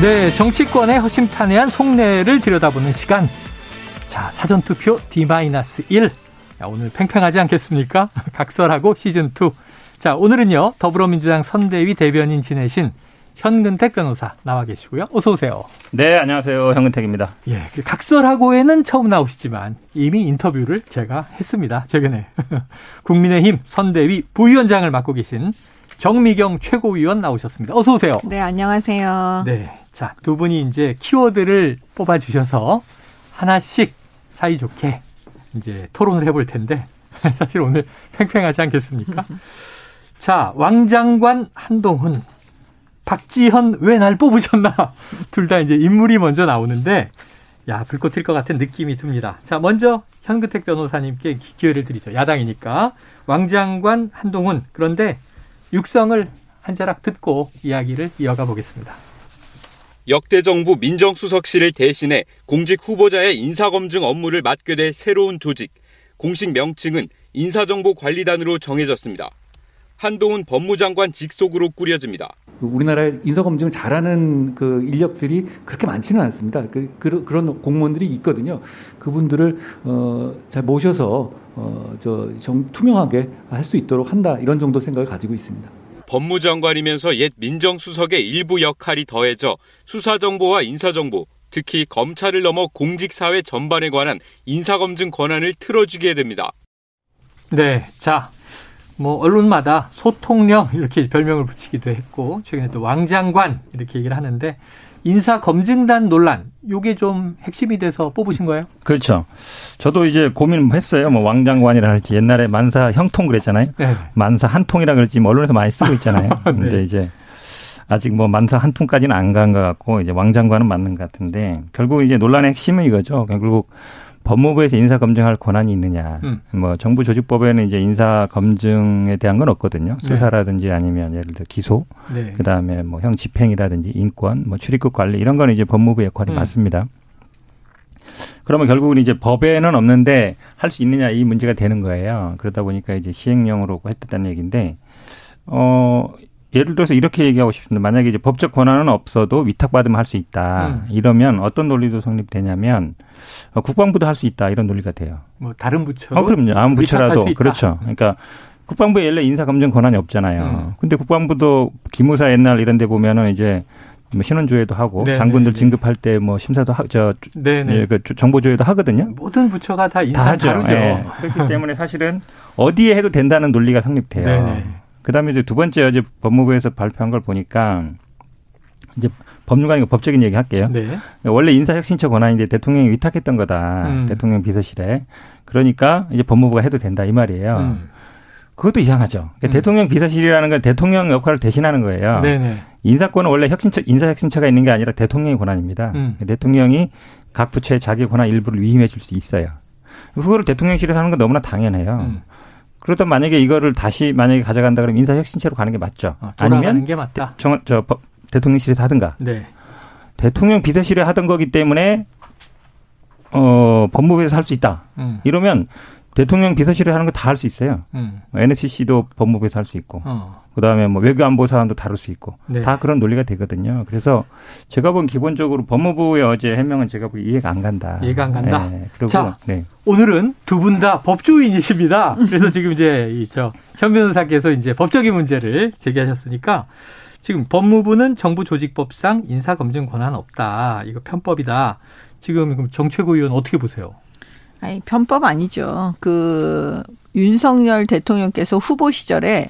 네, 정치권의 허심탄회한 속내를 들여다보는 시간. 자, 사전투표 D-1. 야, 오늘 팽팽하지 않겠습니까? 각설하고 시즌2. 자, 오늘은요, 더불어민주당 선대위 대변인 지내신 현근택 변호사 나와 계시고요. 어서 오세요. 네, 안녕하세요. 현근택입니다. 예, 그 각설하고에는 처음 나오시지만 이미 인터뷰를 제가 했습니다. 최근에. 국민의힘 선대위 부위원장을 맡고 계신 정미경 최고위원 나오셨습니다. 어서 오세요. 네, 안녕하세요. 네. 자, 두 분이 이제 키워드를 뽑아 주셔서 하나씩 사이좋게 이제 토론을 해볼 텐데 사실 오늘 팽팽하지 않겠습니까? 자, 왕장관 한동훈, 박지현 왜 날 뽑으셨나? 둘 다 이제 인물이 먼저 나오는데 야, 불꽃 튈 것 같은 느낌이 듭니다. 자, 먼저 현근택 변호사님께 기회를 드리죠. 야당이니까. 왕장관 한동훈. 그런데 육성을 한 자락 듣고 이야기를 이어가 보겠습니다. 역대 정부 민정수석실을 대신해 공직 후보자의 인사검증 업무를 맡게 될 새로운 조직, 공식 명칭은 인사정보관리단으로 정해졌습니다. 한동훈 법무장관 직속으로 꾸려집니다. 우리나라에 인사검증을 잘하는 그 인력들이 그렇게 많지는 않습니다. 그, 그 런 공무원들이 있거든요. 그분들을 어, 잘 모셔서 어, 저 정, 투명하게 할 수 있도록 한다 이런 정도 생각을 가지고 있습니다. 법무장관이면서 옛 민정수석의 일부 역할이 더해져 수사정보와 인사정보, 특히 검찰을 넘어 공직사회 전반에 관한 인사검증 권한을 틀어주게 됩니다. 네. 자, 뭐, 언론마다 소통령 이렇게 별명을 붙이기도 했고, 최근에 또 왕장관 이렇게 얘기를 하는데, 인사 검증단 논란, 요게 좀 핵심이 돼서 뽑으신 거예요? 그렇죠. 저도 이제 고민했어요. 뭐 왕장관이라 할지 옛날에 만사 형통 그랬잖아요. 네. 만사 한통이라 그럴지 뭐 언론에서 많이 쓰고 있잖아요. 네. 근데 이제 아직 뭐 만사 한 통까지는 안 간 것 같고 이제 왕장관은 맞는 것 같은데 결국 이제 논란의 핵심은 이거죠. 결국 법무부에서 인사 검증할 권한이 있느냐. 음. 뭐 정부 조직법에는 이제 인사 검증에 대한 건 없거든요. 네. 수사라든지 아니면 예를 들어 기소, 네. 그다음에 뭐 형 집행이라든지 인권, 뭐 출입국 관리 이런 거는 이제 법무부 역할이 음. 맞습니다. 그러면 결국은 이제 법에는 없는데 할 수 있느냐 이 문제가 되는 거예요. 그러다 보니까 이제 시행령으로 했다는 얘기인데 어 예를 들어서 이렇게 얘기하고 싶습니다. 만약에 이제 법적 권한은 없어도 위탁받으면 할 수 있다. 음. 이러면 어떤 논리도 성립되냐면 어, 국방부도 할 수 있다 이런 논리가 돼요. 뭐 다른 부처? 어 그럼요. 아무 부처라도 그렇죠. 그러니까 국방부에 원래 인사 검증 권한이 없잖아요. 음. 근데 국방부도 기무사 옛날 이런 데 보면은 이제 뭐 신원조회도 하고 네네 장군들 네. 진급할 때 뭐 심사도 하, 저 예, 그 정보조회도 하거든요. 모든 부처가 다 인사 다 하죠. 다르죠. 네. 그렇기 때문에 사실은 어디에 해도 된다는 논리가 성립돼요. 네네. 그다음에 이제 두 번째 어제 법무부에서 발표한 걸 보니까 이제 법률관이고 법적인 얘기 할게요. 네. 원래 인사혁신처 권한인데 대통령이 위탁했던 거다. 음. 대통령 비서실에. 그러니까 이제 법무부가 해도 된다 이 말이에요. 음. 그것도 이상하죠. 그러니까 음. 대통령 비서실이라는 건 대통령 역할을 대신하는 거예요. 네네. 인사권은 원래 혁신처, 인사혁신처가 있는 게 아니라 대통령의 권한입니다. 음. 대통령이 각 부처에 자기 권한 일부를 위임해 줄 수 있어요. 그거를 대통령실에서 하는 건 너무나 당연해요. 음. 그러다 만약에 이거를 다시 만약에 가져간다 그러면 인사혁신처로 가는 게 맞죠. 아, 아니면 게 맞다. 정, 저 대통령실에서 하든가. 네. 대통령 비서실에 하던 거기 때문에 어 법무부에서 할 수 있다. 음. 이러면 대통령 비서실에 하는 거 다 할 수 있어요. 음. NSC도 법무부에서 할 수 있고, 어. 그다음에 뭐 외교 안보 사안도 다룰 수 있고, 네. 다 그런 논리가 되거든요. 그래서 제가 본 기본적으로 법무부의 어제 해명은 제가 보기 이해가 안 간다. 이해가 안 간다. 네. 그리고 자, 네. 오늘은 두 분 다 법조인이십니다. 그래서 지금 이제 이저현 변호사께서 이제 법적인 문제를 제기하셨으니까 지금 법무부는 정부 조직법상 인사 검증 권한 없다. 이거 편법이다. 지금 정최고 의원 어떻게 보세요? 아니, 편법 아니죠. 그 윤석열 대통령께서 후보 시절에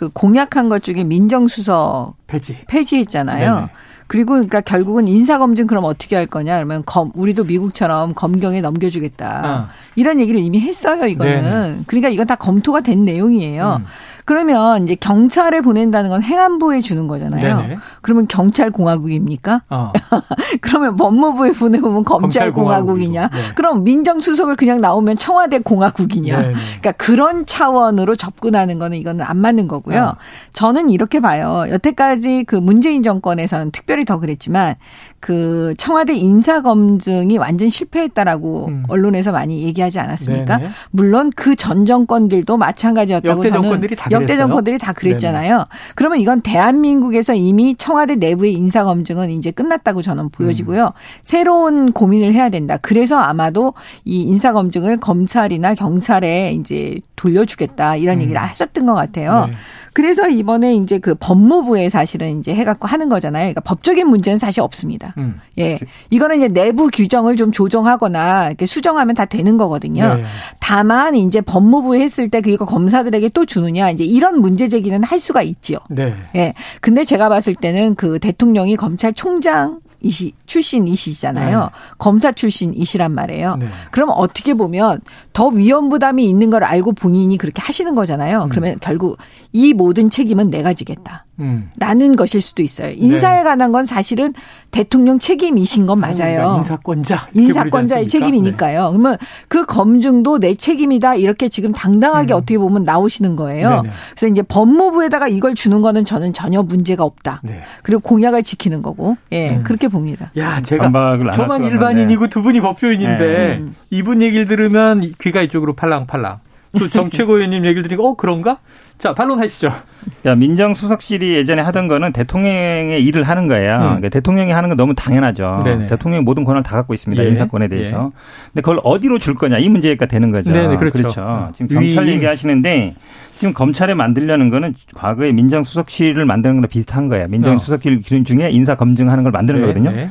그 공약한 것 중에 민정수석 폐지 폐지했잖아요. 네네. 그리고 그러니까 결국은 인사 검증 그럼 어떻게 할 거냐 그러면 검 우리도 미국처럼 검경에 넘겨주겠다 어. 이런 얘기를 이미 했어요 이거는 네네. 그러니까 이건 다 검토가 된 내용이에요. 음. 그러면 이제 경찰에 보낸다는 건 행안부에 주는 거잖아요. 네네. 그러면 경찰 공화국입니까? 어. 그러면 법무부에 보내보면 검찰 공화국이냐? 네. 그럼 민정수석을 그냥 나오면 청와대 공화국이냐? 네네. 그러니까 그런 차원으로 접근하는 거는 이거는 안 맞는 거고요. 어. 저는 이렇게 봐요. 여태까지 그 문재인 정권에서는 특별히 더 그랬지만 그 청와대 인사 검증이 완전 실패했다라고 음. 언론에서 많이 얘기하지 않았습니까? 네네. 물론 그 전 정권들도 마찬가지였다고 역대 저는 정권들이 다 역대 정권들이 다 그랬잖아요. 네네. 그러면 이건 대한민국에서 이미 청와대 내부의 인사 검증은 이제 끝났다고 저는 보여지고요. 음. 새로운 고민을 해야 된다. 그래서 아마도 이 인사 검증을 검찰이나 경찰에 이제 돌려주겠다 이런 음. 얘기를 하셨던 것 같아요. 네. 그래서 이번에 이제 그 법무부에 사실은 이제 해갖고 하는 거잖아요. 그러니까 법적인 문제는 사실 없습니다. 음. 예. 이거는 이제 내부 규정을 좀 조정하거나 이렇게 수정하면 다 되는 거거든요. 네. 다만 이제 법무부에 했을 때 그거 검사들에게 또 주느냐 이제 이런 문제 제기는 할 수가 있지요. 네. 예. 근데 제가 봤을 때는 그 대통령이 검찰총장 이시 출신이시잖아요. 네. 검사 출신이시란 말이에요. 네. 그럼 어떻게 보면 더 위험 부담이 있는 걸 알고 본인이 그렇게 하시는 거잖아요. 음. 그러면 결국 이 모든 책임은 내가 지겠다. 음. 라는 것일 수도 있어요. 인사에 네. 관한 건 사실은 대통령 책임이신 건 맞아요. 그러니까 인사권자. 인사권자의 책임이니까요. 네. 그러면 그 검증도 내 책임이다. 이렇게 지금 당당하게 음. 어떻게 보면 나오시는 거예요. 네네. 그래서 이제 법무부에다가 이걸 주는 거는 저는 전혀 문제가 없다. 네. 그리고 공약을 지키는 거고. 예, 음. 그렇게 봅니다. 야, 제가 저만 일반인이고 두 분이 법조인인데 네. 음. 이분 얘기를 들으면 귀가 이쪽으로 팔랑팔랑. 또 정최고 의원님 얘기를 들으니까 어 그런가? 자, 반론하시죠. 야, 민정수석실이 예전에 하던 거는 대통령의 일을 하는 거예요. 음. 그러니까 대통령이 하는 건 너무 당연하죠. 네네. 대통령이 모든 권한을 다 갖고 있습니다. 예. 인사권에 대해서. 예. 근데 그걸 어디로 줄 거냐 이 문제가 되는 거죠. 네네, 그렇죠. 그렇죠. 지금 경찰 위... 얘기하시는데 지금 검찰에 만들려는 거는 과거에 민정수석실을 만드는 거랑 비슷한 거예요. 민정수석실 어. 기준 중에 인사 검증하는 걸 만드는 네네. 거거든요.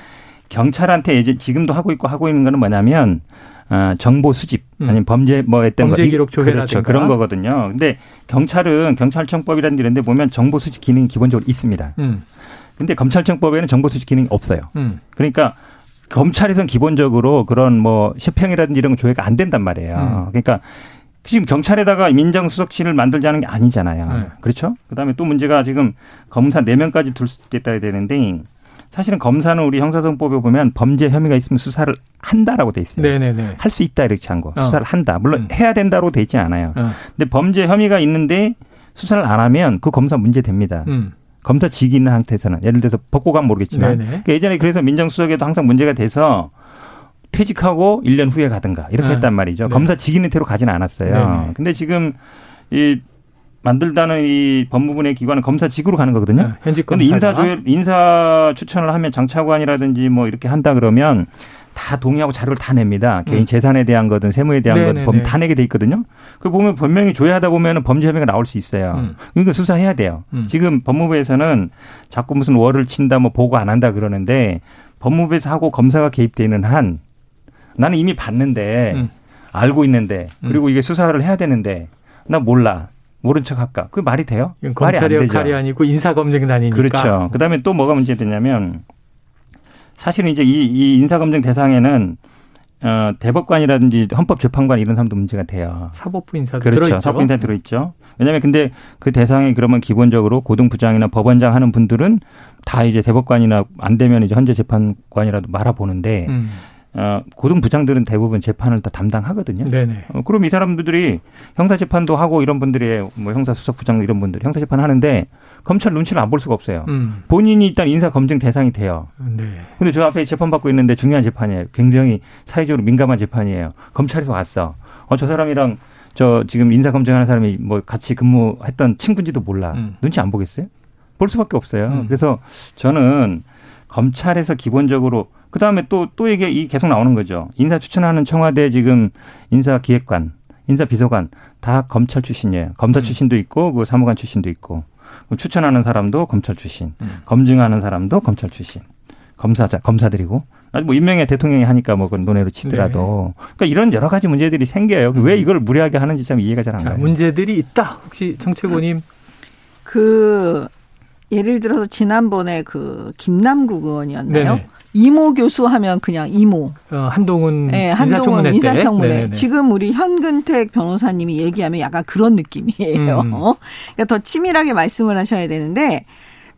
경찰한테 이제 지금도 하고 있고 하고 있는 거는 뭐냐면 어, 정보 수집 음. 아니면 범죄 뭐 했던 범죄 기록 조회 그렇죠 그런 거거든요. 근데 경찰은 경찰청법이라는 데 있는데 보면 정보 수집 기능이 기본적으로 있습니다. 음. 근데 검찰청법에는 정보 수집 기능이 없어요. 음. 그러니까 검찰에서는 기본적으로 그런 뭐 시평이라든지 이런 거 조회가 안 된단 말이에요. 음. 그러니까 지금 경찰에다가 민정수석실을 만들자는 게 아니잖아요. 네. 그렇죠? 그다음에 또 문제가 지금 검사 4명까지 둘 수 있다 되는데 사실은 검사는 우리 형사성법에 보면 범죄 혐의가 있으면 수사를 한다라고 돼 있어요. 네네네. 할 수 있다 이렇게 한 거. 어. 수사를 한다. 물론 음. 해야 된다로 돼 있지 않아요. 어. 근데 범죄 혐의가 있는데 수사를 안 하면 그 검사 문제 됩니다. 음. 검사 직위 있는 상태에서는 예를 들어서 벗고 가면 모르겠지만 그러니까 예전에 그래서 민정수석에도 항상 문제가 돼서 퇴직하고 1년 후에 가든가 이렇게 네. 했단 말이죠. 네. 검사 직위 있는 태로 가지는 않았어요. 네. 근데 지금 이 만들다는 이 법무부 의 기관은 검사 직으로 가는 거거든요. 네, 현직 근데 인사 조율, 인사 추천을 하면 장차관이라든지 뭐 이렇게 한다 그러면 다 동의하고 자료를 다 냅니다. 개인 음. 재산에 대한 거든 세무에 대한 네네네. 거든 다 내게 돼 있거든요. 그 보면 분명히 조회하다 보면은 범죄 혐의가 나올 수 있어요. 음. 그러니까 수사해야 돼요. 음. 지금 법무부에서는 자꾸 무슨 월을 친다 뭐 보고 안 한다 그러는데 법무부에서 하고 검사가 개입되는 한 나는 이미 봤는데 음. 알고 있는데 그리고 음. 이게 수사를 해야 되는데 나 몰라. 모른 척 할까? 그 말이 돼요? 말이 안 되죠. 역할이 아니고 인사검증단이니까. 그렇죠. 그다음에 또 뭐가 문제되냐면 사실은 이제 이, 이 인사검증 대상에는 어, 대법관이라든지 헌법재판관 이런 사람도 문제가 돼요. 사법부 인사도 그렇죠. 들어있죠. 사법부 인사 들어있죠. 왜냐하면 근데 그 대상에 그러면 기본적으로 고등부장이나 법원장 하는 분들은 다 이제 대법관이나 안 되면 이제 헌재 재판관이라도 말아보는데 음. 어, 고등 부장들은 대부분 재판을 다 담당하거든요. 네네. 어, 그럼 이 사람들이 형사 재판도 하고 이런 분들이 뭐 형사 수석 부장 이런 분들 형사 재판 하는데 검찰 눈치를 안 볼 수가 없어요. 음. 본인이 일단 인사 검증 대상이 돼요. 네. 근데 저 앞에 재판 받고 있는데 중요한 재판이에요. 굉장히 사회적으로 민감한 재판이에요. 검찰에서 왔어. 어, 저 사람이랑 저 지금 인사 검증하는 사람이 뭐 같이 근무했던 친구인지도 몰라. 음. 눈치 안 보겠어요? 볼 수밖에 없어요. 음. 그래서 저는 검찰에서 기본적으로 그 다음에 또, 또 이게 이 계속 나오는 거죠. 인사 추천하는 청와대 지금 인사 기획관, 인사 비서관 다 검찰 출신이에요. 검사 음. 출신도 있고, 그 사무관 출신도 있고, 추천하는 사람도 검찰 출신, 음. 검증하는 사람도 검찰 출신, 검사자, 검사들이고, 아니 뭐 임명의 대통령이 하니까 뭐 그건 논외로 치더라도 네. 그러니까 이런 여러 가지 문제들이 생겨요. 왜 음. 이걸 무리하게 하는지 참 이해가 잘 안 가요. 문제들이 있다. 혹시 정채고님 그 예를 들어서 지난번에 그 김남국 의원이었나요? 네네. 이모 교수 하면 그냥 이모. 어, 한동훈 네, 한동훈 인사청문회. 지금 우리 현근택 변호사님이 얘기하면 약간 그런 느낌이에요. 음. 그러니까 더 치밀하게 말씀을 하셔야 되는데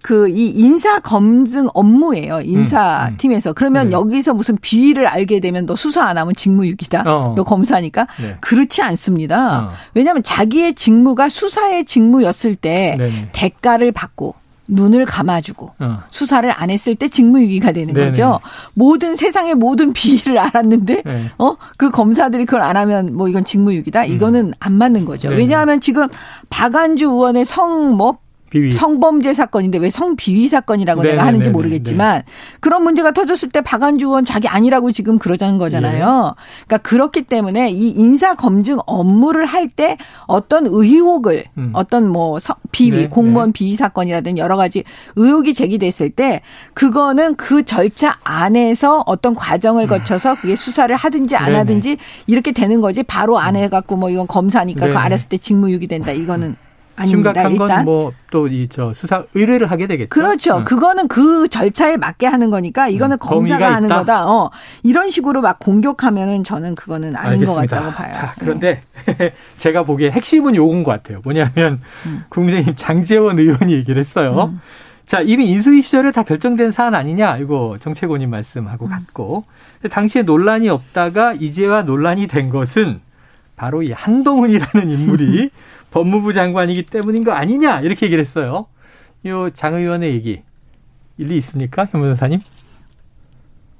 그이 인사 검증 업무예요. 인사팀에서. 음, 음. 그러면 네. 여기서 무슨 비위를 알게 되면 너 수사 안 하면 직무유기다. 어. 너 검사니까. 네. 그렇지 않습니다. 어. 왜냐하면 자기의 직무가 수사의 직무였을 때 네네. 대가를 받고 눈을 감아주고 어. 수사를 안 했을 때 직무유기가 되는 네네. 거죠. 모든 세상의 모든 비위를 알았는데 네. 어그 검사들이 그걸 안 하면 뭐 이건 직무유기다. 이거는 음. 안 맞는 거죠. 네네. 왜냐하면 지금 박안주 의원의 성뭐 비위. 성범죄 사건인데 왜 성비위 사건이라고 네네네네. 내가 하는지 모르겠지만 네. 그런 문제가 터졌을 때 박안주 의원 자기 아니라고 지금 그러자는 거잖아요. 네. 그러니까 그렇기 때문에 이 인사 검증 업무를 할 때 어떤 의혹을 음. 어떤 뭐 비위 네. 공무원 네. 비위 사건이라든 여러 가지 의혹이 제기됐을 때 그거는 그 절차 안에서 어떤 과정을 거쳐서 그게 수사를 하든지 안 하든지 이렇게 되는 거지 바로 안 해갖고 뭐 이건 검사니까 그 알았을 때 직무유기 된다 이거는 아닙니다. 심각한 건 뭐 또 이 저 수사 의뢰를 하게 되겠죠. 그렇죠. 응. 그거는 그 절차에 맞게 하는 거니까 이거는 응. 검사가 하는 거다. 어. 이런 식으로 막 공격하면은 저는 그거는 아닌 알겠습니다. 것 같다고 봐요. 자, 그런데 네. 제가 보기에 핵심은 요건 것 같아요. 뭐냐면 음. 국민의힘 장재원 의원이 얘기를 했어요. 음. 자, 이미 인수위 시절에 다 결정된 사안 아니냐? 이거 정책원님 말씀하고 음. 같고. 당시에 논란이 없다가 이제와 논란이 된 것은 바로 이 한동훈이라는 인물이 법무부 장관이기 때문인 거 아니냐 이렇게 얘기를 했어요. 요장 의원의 얘기 일리 있습니까, 현 변호사님?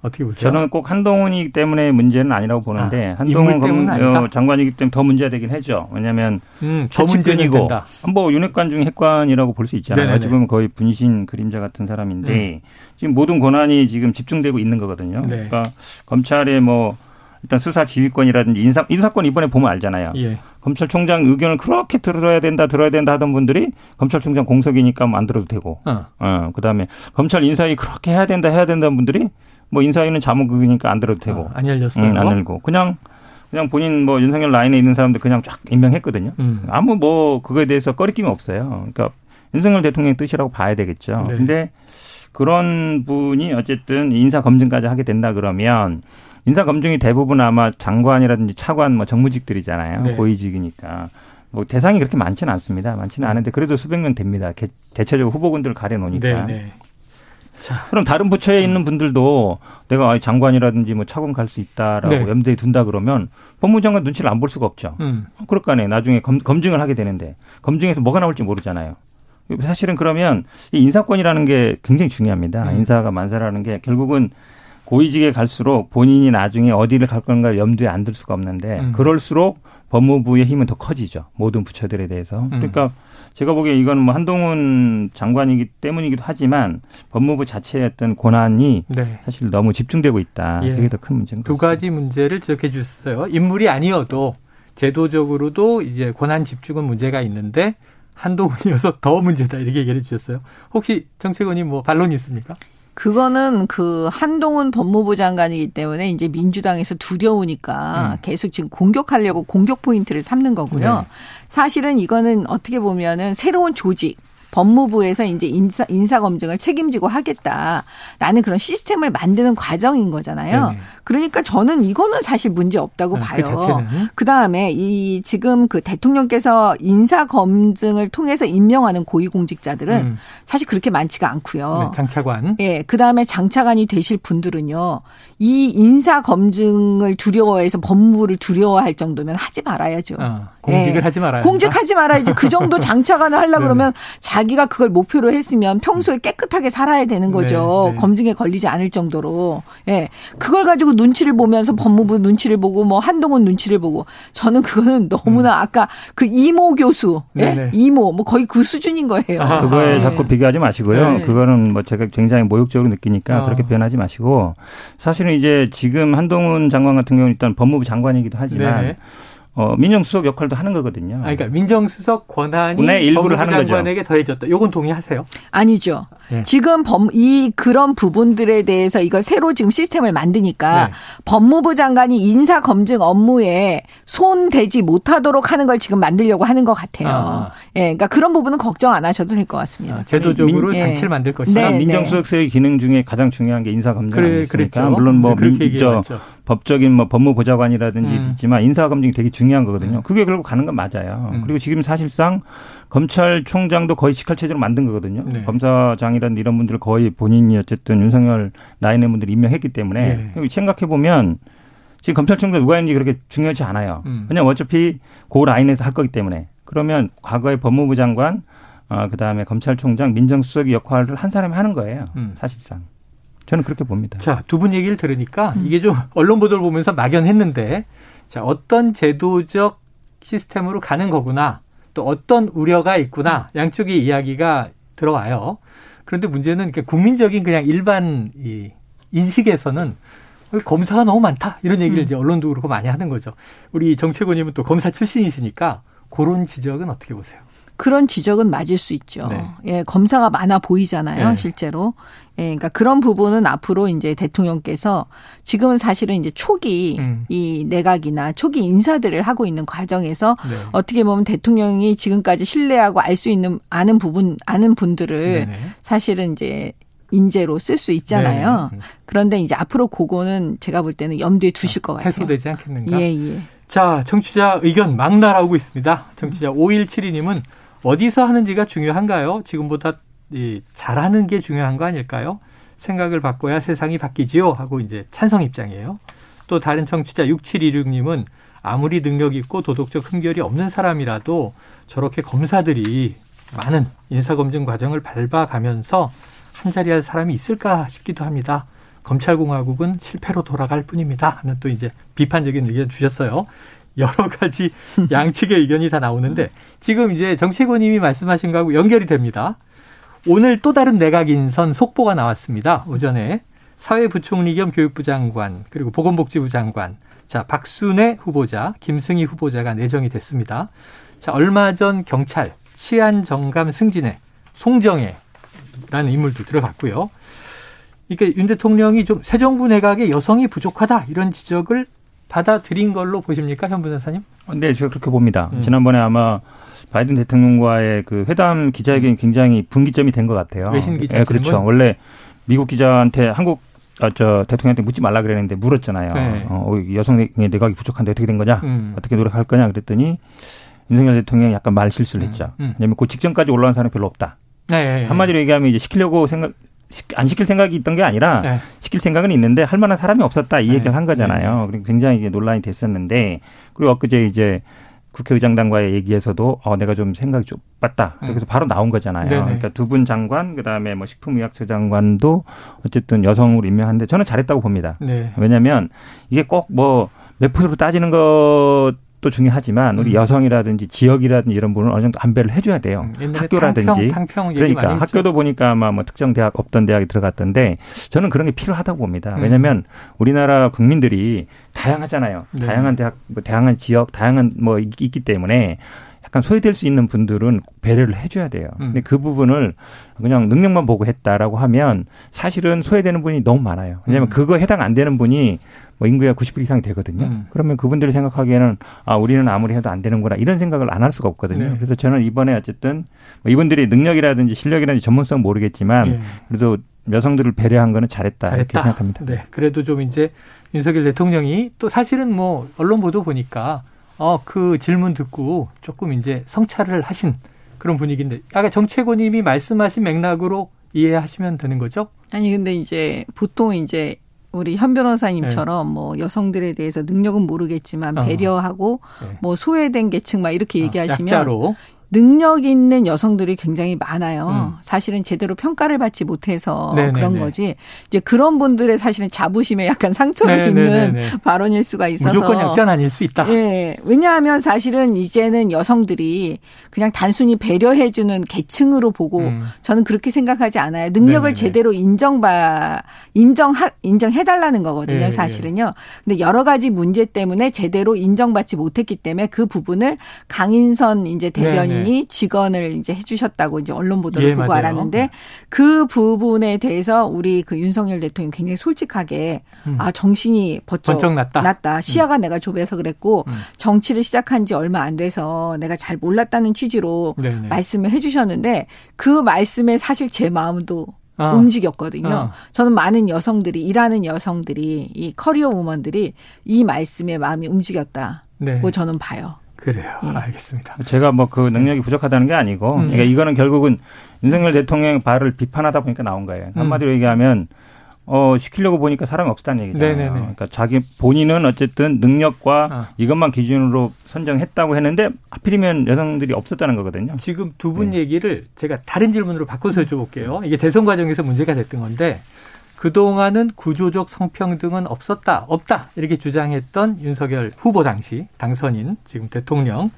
어떻게 보세요? 저는 꼭 한동훈이기 때문에 문제는 아니라고 보는데 아, 한동훈 검, 어, 장관이기 때문에 더 문제가 되긴 하죠. 왜냐하면 음, 최측근이고 뭐 윤핵관 중 핵관이라고 볼 수 있잖아요. 네네네. 어찌 보면 거의 분신 그림자 같은 사람인데 음. 지금 모든 권한이 지금 집중되고 있는 거거든요. 네. 그러니까 검찰의 뭐 일단 수사 지휘권이라든지 인사 인사권 이번에 보면 알잖아요. 예. 검찰총장 의견을 그렇게 들어야 된다, 들어야 된다 하던 분들이 검찰총장 공석이니까 뭐 안 들어도 되고, 어. 어 그다음에 검찰 인사위 그렇게 해야 된다, 해야 된다는 분들이 뭐 인사위는 자문국이니까 안 들어도 되고, 어, 안 열렸어요. 응, 안 열고 그냥 그냥 본인 뭐 윤석열 라인에 있는 사람들 그냥 쫙 임명했거든요. 음. 아무 뭐 그거에 대해서 꺼리낌이 없어요. 그러니까 윤석열 대통령 뜻이라고 봐야 되겠죠. 네. 근데 그런 분이 어쨌든 인사 검증까지 하게 된다 그러면 인사 검증이 대부분 아마 장관이라든지 차관 뭐 정무직들이잖아요. 네. 고위직이니까. 뭐 대상이 그렇게 많지는 않습니다. 많지는 않은데 그래도 수백 명 됩니다. 대체적으로 후보군들을 가려 놓으니까. 네, 네. 자. 그럼 다른 부처에 있는 분들도 내가 장관이라든지 뭐 차관 갈 수 있다라고 네. 염두에 둔다 그러면 법무장관 눈치를 안 볼 수가 없죠. 음. 그럴 거 아니에요. 나중에 검, 검증을 하게 되는데 검증에서 뭐가 나올지 모르잖아요. 사실은 그러면 이 인사권이라는 게 굉장히 중요합니다. 음. 인사가 만사라는 게 결국은 고위직에 갈수록 본인이 나중에 어디를 갈 건가를 염두에 안 둘 수가 없는데 음. 그럴수록 법무부의 힘은 더 커지죠. 모든 부처들에 대해서. 음. 그러니까 제가 보기에 이건 뭐 한동훈 장관이기 때문이기도 하지만 법무부 자체의 어떤 권한이 네. 사실 너무 집중되고 있다. 예. 그게 더 큰 문제인 두 가지 문제를 지적해 주셨어요. 인물이 아니어도 제도적으로도 이제 권한 집중은 문제가 있는데 한동훈이어서 더 문제다 이렇게 얘기해 주셨어요. 혹시 정책원이 뭐 반론이 있습니까? 그거는 그 한동훈 법무부 장관이기 때문에 이제 민주당에서 두려우니까 음. 계속 지금 공격하려고 공격 포인트를 삼는 거고요. 네. 사실은 이거는 어떻게 보면은 새로운 조직 법무부에서 이제 인사, 인사 검증을 책임지고 하겠다라는 그런 시스템을 만드는 과정인 거잖아요. 네 그러니까 저는 이거는 사실 문제 없다고 아, 그 봐요. 그 다음에 이 지금 그 대통령께서 인사 검증을 통해서 임명하는 고위공직자들은 음. 사실 그렇게 많지가 않고요. 네, 장차관. 예. 그 다음에 장차관이 되실 분들은요. 이 인사 검증을 두려워해서 법무부를 두려워할 정도면 하지 말아야죠. 어, 공직을 예. 하지 말아야 공직하지 말아야지. 그 정도 장차관을 하려 고 그러면 자기가 그걸 목표로 했으면 평소에 깨끗하게 살아야 되는 거죠. 네, 네. 검증에 걸리지 않을 정도로. 예. 그걸 가지고 눈치를 보면서 법무부 눈치를 보고 뭐 한동훈 눈치를 보고 저는 그거는 너무나 음. 아까 그 이모 교수, 예? 이모 뭐 거의 그 수준인 거예요. 아, 그거에 네. 자꾸 비교하지 마시고요. 네. 그거는 뭐 제가 굉장히 모욕적으로 느끼니까 아. 그렇게 표현하지 마시고 사실은 이제 지금 한동훈 장관 같은 경우는 일단 법무부 장관이기도 하지만 네. 어, 민정수석 역할도 하는 거거든요. 아, 그러니까 민정수석 권한이 일부를 하는 장관에게. 더해졌다. 요건 동의하세요? 아니죠. 네. 지금 법, 이 그런 부분들에 대해서 이걸 새로 지금 시스템을 만드니까 네. 법무부 장관이 인사 검증 업무에 손 대지 못하도록 하는 걸 지금 만들려고 하는 것 같아요. 아. 예, 그러니까 그런 부분은 걱정 안 하셔도 될 것 같습니다. 아, 제도적으로 민, 장치를 예. 만들 것이다. 네, 네. 민정수석실의 기능 중에 가장 중요한 게 인사 검증 그래, 아니겠습니까? 물론 뭐 민, 저, 법적인 뭐 법무보좌관이라든지 음. 있지만 인사 검증이 되게 중 요한 거거든요. 음. 그게 결국 가는 건 맞아요. 음. 그리고 지금 사실상 검찰총장도 거의 직할 체제로 만든 거거든요. 네. 검사장이라든 이런 분들 거의 본인이 어쨌든 윤석열 나이네 분들 임명했기 때문에 네. 생각해 보면 지금 검찰총장 누가 했는지 그렇게 중요하지 않아요. 음. 그냥 어차피 그 라인에서 할 거기 때문에 그러면 과거에 법무부 장관 어, 그다음에 검찰총장 민정수석의 역할을 한 사람이 하는 거예요. 음. 사실상. 저는 그렇게 봅니다. 자, 두 분 얘기를 들으니까 음. 이게 좀 언론 보도를 보면서 막연했는데 자, 어떤 제도적 시스템으로 가는 거구나. 또 어떤 우려가 있구나. 양쪽의 이야기가 들어와요. 그런데 문제는 국민적인 그냥 일반 이 인식에서는 검사가 너무 많다 이런 얘기를 음. 이제 언론도 그렇고 많이 하는 거죠. 우리 정채권님은 또 검사 출신이시니까 그런 지적은 어떻게 보세요? 그런 지적은 맞을 수 있죠. 네. 예, 검사가 많아 보이잖아요, 네. 실제로. 예, 그러니까 그런 부분은 앞으로 이제 대통령께서 지금은 사실은 이제 초기 음. 이 내각이나 초기 인사들을 하고 있는 과정에서 네. 어떻게 보면 대통령이 지금까지 신뢰하고 알 수 있는 아는 부분 아는 분들을 네 사실은 이제 인재로 쓸 수 있잖아요. 네. 그런데 이제 앞으로 그거는 제가 볼 때는 염두에 두실 아, 것 같아요. 해소되지 않겠는가? 예, 예. 자, 정치자 의견 막 날아오고 있습니다. 정치자 5172님은 어디서 하는지가 중요한가요? 지금보다 이 잘하는 게 중요한 거 아닐까요? 생각을 바꿔야 세상이 바뀌지요 하고 이제 찬성 입장이에요. 또 다른 청취자 6726님은 아무리 능력 있고 도덕적 흠결이 없는 사람이라도 저렇게 검사들이 많은 인사검증 과정을 밟아가면서 한 자리 할 사람이 있을까 싶기도 합니다. 검찰공화국은 실패로 돌아갈 뿐입니다. 하는 또 이제 비판적인 의견 주셨어요. 여러 가지 양측의 의견이 다 나오는데 지금 이제 정치권님이 말씀하신 거하고 연결이 됩니다. 오늘 또 다른 내각 인선 속보가 나왔습니다. 오전에 사회부총리 겸 교육부 장관 그리고 보건복지부 장관 자 박순애 후보자 김승희 후보자가 내정이 됐습니다. 자 얼마 전 경찰 치안 정감 승진에 송정혜라는 인물도 들어갔고요. 그러니까 윤 대통령이 좀 새 정부 내각에 여성이 부족하다 이런 지적을 받아들인 걸로 보십니까, 현 변호사님? 네, 제가 그렇게 봅니다. 음. 지난번에 아마 바이든 대통령과의 그 회담 기자회견이 굉장히 분기점이 된 것 같아요. 외신 기자 네, 그렇죠. 원래 미국 기자한테 한국 아, 저 대통령한테 묻지 말라 그랬는데 물었잖아요. 네. 어, 여성의 내각이 부족한데 어떻게 된 거냐? 음. 어떻게 노력할 거냐? 그랬더니 윤석열 대통령이 약간 말 실수를 했죠. 음. 음. 왜냐면 그 직전까지 올라온 사람이 별로 없다. 네, 네, 네. 한마디로 얘기하면 이제 시키려고 생각 안 시킬 생각이 있던 게 아니라 네. 시킬 생각은 있는데 할 만한 사람이 없었다 이 얘기를 네. 한 거잖아요. 그리고 굉장히 논란이 됐었는데 그리고 엊그제 이제 국회의장단과의 얘기에서도 어 내가 좀 생각이 좁았다. 음. 그래서 바로 나온 거잖아요. 네네. 그러니까 두 분 장관 그다음에 뭐 식품의약처 장관도 어쨌든 여성으로 임명한데 저는 잘했다고 봅니다. 네. 왜냐하면 이게 꼭뭐몇 프로 따지는 것 또 중요하지만 우리 음. 여성이라든지 지역이라든지 이런 부분은 어느 정도 안배를 해줘야 돼요. 음, 학교라든지 탕평, 탕평 그러니까 학교도 보니까 아마 뭐 특정 대학 없던 대학이 들어갔던데 저는 그런 게 필요하다고 봅니다. 음. 왜냐하면 우리나라 국민들이 다양하잖아요. 네. 다양한 대학, 뭐 다양한 지역, 다양한 뭐 있기 때문에 약간 소외될 수 있는 분들은 배려를 해줘야 돼요. 음. 근데 그 부분을 그냥 능력만 보고 했다라고 하면 사실은 소외되는 분이 너무 많아요. 왜냐하면 음. 그거 해당 안 되는 분이 뭐 인구의 90% 이상이 되거든요. 음. 그러면 그분들이 생각하기에는 아 우리는 아무리 해도 안 되는구나 이런 생각을 안 할 수가 없거든요. 네. 그래서 저는 이번에 어쨌든 뭐 이분들이 능력이라든지 실력이라든지 전문성 모르겠지만 네. 그래도 여성들을 배려한 거는 잘했다, 잘했다. 이렇게 생각합니다. 네, 그래도 좀 이제 윤석열 대통령이 또 사실은 뭐 언론 보도 보니까 어, 그 질문 듣고 조금 이제 성찰을 하신 그런 분위기인데 아까 정채고님이 말씀하신 맥락으로 이해하시면 되는 거죠? 아니 근데 이제 보통 이제 우리 현 변호사님처럼 네. 뭐 여성들에 대해서 능력은 모르겠지만 배려하고 어. 네. 뭐 소외된 계층 막 이렇게 아, 얘기하시면 약 능력 있는 여성들이 굉장히 많아요. 음. 사실은 제대로 평가를 받지 못해서 네네네. 그런 거지. 이제 그런 분들의 사실은 자부심에 약간 상처를 네네네네. 입는 발언일 수가 있어서 무조건 약전 아닐 수 있다. 예. 왜냐하면 사실은 이제는 여성들이 그냥 단순히 배려해주는 계층으로 보고 음. 저는 그렇게 생각하지 않아요. 능력을 네네네. 제대로 인정받 인정하 인정해달라는 거거든요. 네, 네. 사실은요. 근데 여러 가지 문제 때문에 제대로 인정받지 못했기 때문에 그 부분을 강인선 이제 대변인 분이 직원을 이제 해주셨다고 이제 언론 보도를 예, 보고 맞아요. 알았는데 그 부분에 대해서 우리 그 윤석열 대통령이 굉장히 솔직하게 음. 아 정신이 번쩍, 번쩍 났다. 났다. 시야가 음. 내가 좁아서 그랬고 음. 정치를 시작한 지 얼마 안 돼서 내가 잘 몰랐다는 취지로 네네. 말씀을 해주셨는데 그 말씀에 사실 제 마음도 어. 움직였거든요. 어. 저는 많은 여성들이 일하는 여성들이 이 커리어 우먼들이 이 말씀에 마음이 움직였다고 네. 저는 봐요. 그래요. 예. 알겠습니다. 제가 뭐 그 능력이 부족하다는 게 아니고, 음. 그러니까 이거는 결국은 윤석열 대통령 발을 비판하다 보니까 나온 거예요. 한마디로 음. 얘기하면 어, 시키려고 보니까 사람이 없었다는 얘기잖아요. 네네네. 그러니까 자기 본인은 어쨌든 능력과 아. 이것만 기준으로 선정했다고 했는데 하필이면 여성들이 없었다는 거거든요. 지금 두분 네. 얘기를 제가 다른 질문으로 바꿔서 여쭤볼게요. 이게 대선 과정에서 문제가 됐던 건데 그동안은 구조적 성평등은 없었다, 없다 이렇게 주장했던 윤석열 후보 당시 당선인 지금 대통령.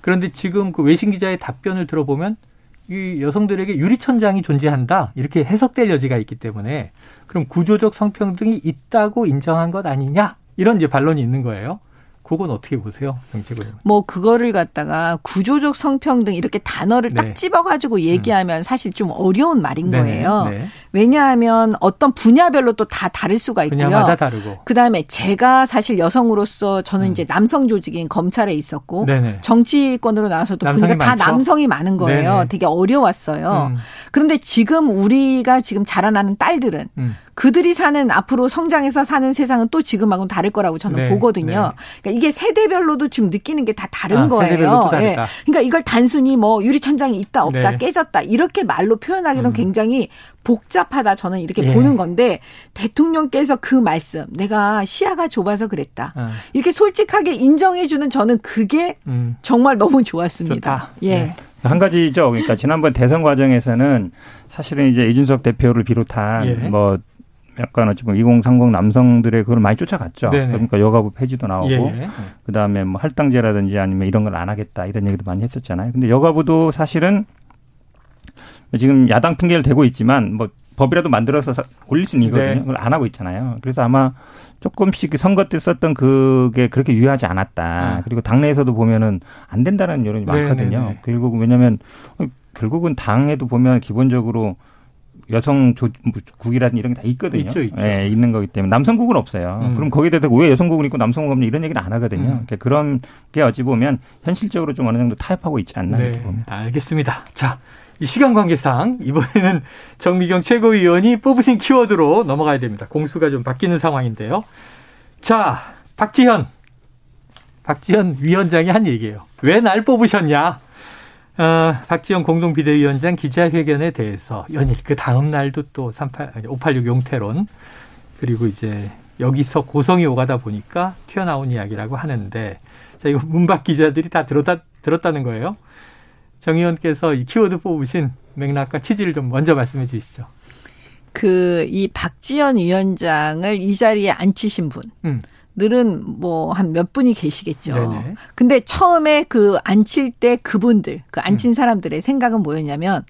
그런데 지금 그 외신 기자의 답변을 들어보면 이 여성들에게 유리천장이 존재한다 이렇게 해석될 여지가 있기 때문에 그럼 구조적 성평등이 있다고 인정한 것 아니냐 이런 이제 반론이 있는 거예요. 그건 어떻게 보세요, 정책을? 뭐 그거를 갖다가 구조적 성평등 이렇게 단어를 네. 딱 집어가지고 얘기하면 음. 사실 좀 어려운 말인 네 거예요. 네. 왜냐하면 어떤 분야별로 또 다 다를 수가 있고요. 분야마다 다르고. 그 다음에 제가 사실 여성으로서 저는 음. 이제 남성 조직인 검찰에 있었고 네네. 정치권으로 나와서도 보니까 다 남성이 많은 거예요. 네네. 되게 어려웠어요. 음. 그런데 지금 우리가 지금 자라나는 딸들은 음. 그들이 사는 앞으로 성장해서 사는 세상은 또 지금하고는 다를 거라고 저는 네, 보거든요. 네. 그러니까 이게 세대별로도 지금 느끼는 게 다 다른 아, 거예요. 네. 그러니까 이걸 단순히 뭐 유리천장이 있다 없다 네. 깨졌다 이렇게 말로 표현하기는 음. 굉장히 복잡하다 저는 이렇게 예. 보는 건데 대통령께서 그 말씀 내가 시야가 좁아서 그랬다 어. 이렇게 솔직하게 인정해주는 저는 그게 음. 정말 너무 좋았습니다. 좋다. 예. 네. 한 가지죠. 그러니까 지난번 대선 과정에서는 사실은 이제 이준석 대표를 비롯한 예. 뭐 약간 어찌 보면 2030 남성들의 그걸 많이 쫓아갔죠. 네네. 그러니까 여가부 폐지도 나오고 예, 예. 그다음에 뭐 할당제라든지 아니면 이런 걸 안 하겠다 이런 얘기도 많이 했었잖아요. 근데 여가부도 사실은 지금 야당 핑계를 대고 있지만 뭐 법이라도 만들어서 올릴 수는 있거든요. 네. 그걸 안 하고 있잖아요. 그래서 아마 조금씩 그 선거 때 썼던 그게 그렇게 유효하지 않았다. 네. 그리고 당내에서도 보면은 안 된다는 여론이 네, 많거든요. 네, 네. 결국 왜냐하면 결국은 당에도 보면 기본적으로 여성 조국이라든 이런 게 다 있거든요. 있죠, 있죠. 예, 있는 거기 때문에 남성국은 없어요. 음. 그럼 거기에 대해서 왜 여성국은 있고 남성국은 없냐 이런 얘기는 안 하거든요. 음. 그러니까 그런 게 어찌 보면 현실적으로 좀 어느 정도 타협하고 있지 않나 네, 이렇게 봅니다. 알겠습니다. 자, 이 시간 관계상 이번에는 정미경 최고위원이 뽑으신 키워드로 넘어가야 됩니다. 공수가 좀 바뀌는 상황인데요. 자, 박지현. 박지현 위원장이 한 얘기예요. 왜 날 뽑으셨냐? 어, 박지원 공동 비대위원장 기자회견에 대해서 연일 그 다음 날도 또 38, 586 용태론 그리고 이제 여기서 고성이 오가다 보니까 튀어나온 이야기라고 하는데 자 이거 문박 기자들이 다 들었다 들었다는 거예요. 정 의원께서 이 키워드 뽑으신 맥락과 취지를 좀 먼저 말씀해 주시죠. 그 이 박지원 위원장을 이 자리에 앉히신 분. 음. 늘은 뭐 한 몇 분이 계시겠죠. 네네. 근데 처음에 그 앉힐 때 그분들, 그 앉힌 음. 사람들의 생각은 뭐였냐면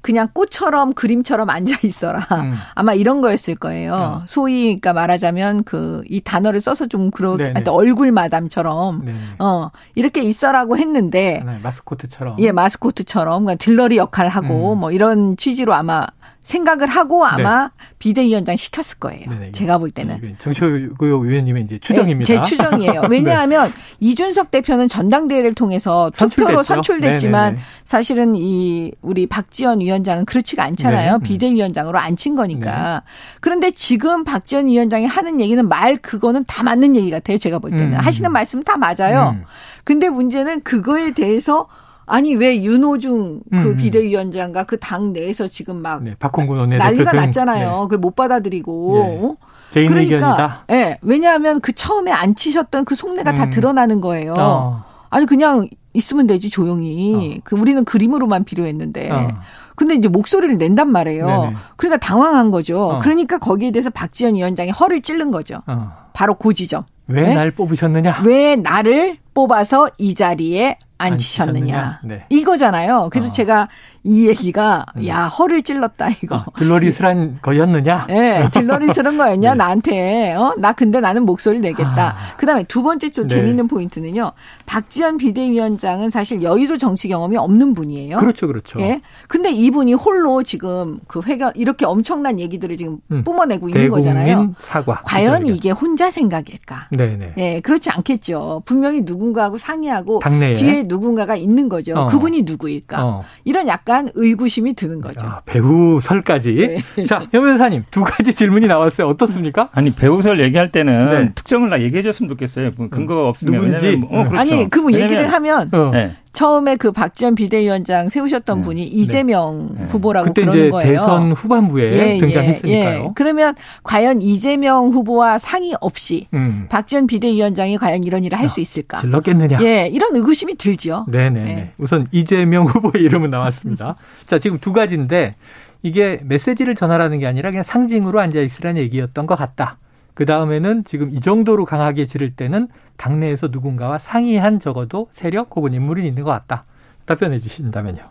그냥 꽃처럼 그림처럼 앉아 있어라. 음. 아마 이런 거였을 거예요. 어. 소위 그러니까 말하자면 그 이 단어를 써서 좀 그런 얼굴 마담처럼 네네. 어 이렇게 있어라고 했는데 네, 마스코트처럼 예 마스코트처럼 그러니까 딜러리 역할 하고 음. 뭐 이런 취지로 아마 생각을 하고 아마 네. 비대위원장 시켰을 거예요. 네네. 제가 볼 때는. 네, 정치교육 위원님의 이제 추정입니다. 네, 제 추정이에요. 네. 왜냐하면 네. 이준석 대표는 전당대회를 통해서 투표로 선출됐지만 네네네. 사실은 이 우리 박지원 위원장은 그렇지가 않잖아요. 네. 비대위원장으로 앉힌 거니까. 그런데 지금 박지원 위원장이 하는 얘기는 말 그거는 다 맞는 얘기 같아요. 제가 볼 때는. 음. 하시는 말씀은 다 맞아요. 음. 근데 문제는 그거에 대해서 아니 왜 윤호중 그 음. 비대위원장과 그 당 내에서 지금 막 네, 박홍근 원내 난리가 났잖아요. 네. 그걸 못 받아들이고. 네. 개인 그러니까, 의견이다. 예. 네, 왜냐하면 그 처음에 안 치셨던 그 속내가 음. 다 드러나는 거예요. 어. 아니 그냥 있으면 되지 조용히. 어. 그 우리는 그림으로만 필요했는데. 어. 근데 이제 목소리를 낸단 말이에요. 네네. 그러니까 당황한 거죠. 어. 그러니까 거기에 대해서 박지원 위원장이 허를 찔른 거죠. 어. 바로 고 지점. 왜날 네? 뽑으셨느냐? 왜 나를 뽑아서 이 자리에 앉히셨느냐. 네. 이거잖아요. 그래서 어. 제가 이 얘기가 음. 야 허를 찔렀다 이거. 아, 들러리스란 거였느냐? 예, 네, 들러리스란 거였냐 네. 나한테. 어, 나 근데 나는 목소리를 내겠다. 아. 그다음에 두 번째 좀 네. 재밌는 포인트는요. 박지원 비대위원장은 사실 여의도 정치 경험이 없는 분이에요. 그렇죠, 그렇죠. 예. 근데 이분이 홀로 지금 그 회견 이렇게 엄청난 얘기들을 지금 음. 뿜어내고 있는 거잖아요. 사과. 과연 이게 혼자 생각일까? 네, 네. 예, 그렇지 않겠죠. 분명히 누군가하고 상의하고 당내에. 뒤에 누군가가 있는 거죠. 어. 그분이 누구일까? 어. 이런 약간 약간 의구심이 드는 거죠. 아, 배우설까지. 네. 자, 현 변호사님 두 가지 질문이 나왔어요. 어떻습니까? 아니 배우설 얘기할 때는 네. 특정을 나 얘기해 줬으면 좋겠어요. 뭐 근거가 없으면. 누군지. 뭐, 어, 그렇죠. 아니 그뭐 얘기를 하면 어. 네. 처음에 그 박지원 비대위원장 세우셨던 네. 분이 이재명 네. 후보라고 그때 그러는 이제 거예요. 대선 후반부에 예, 예 등장했으니까요. 예, 그러면 과연 이재명 후보와 상의 없이 음. 박지원 비대위원장이 과연 이런 일을 할 수 있을까? 질렀겠느냐? 예, 이런 의구심이 들죠. 네네. 네. 우선 이재명 후보의 이름은 나왔습니다. 자, 지금 두 가지인데 이게 메시지를 전하라는 게 아니라 그냥 상징으로 앉아 있으라는 얘기였던 것 같다. 그 다음에는 지금 이 정도로 강하게 지를 때는 당내에서 누군가와 상의한 적어도 세력 혹은 인물이 있는 것 같다. 답변해 주신다면요.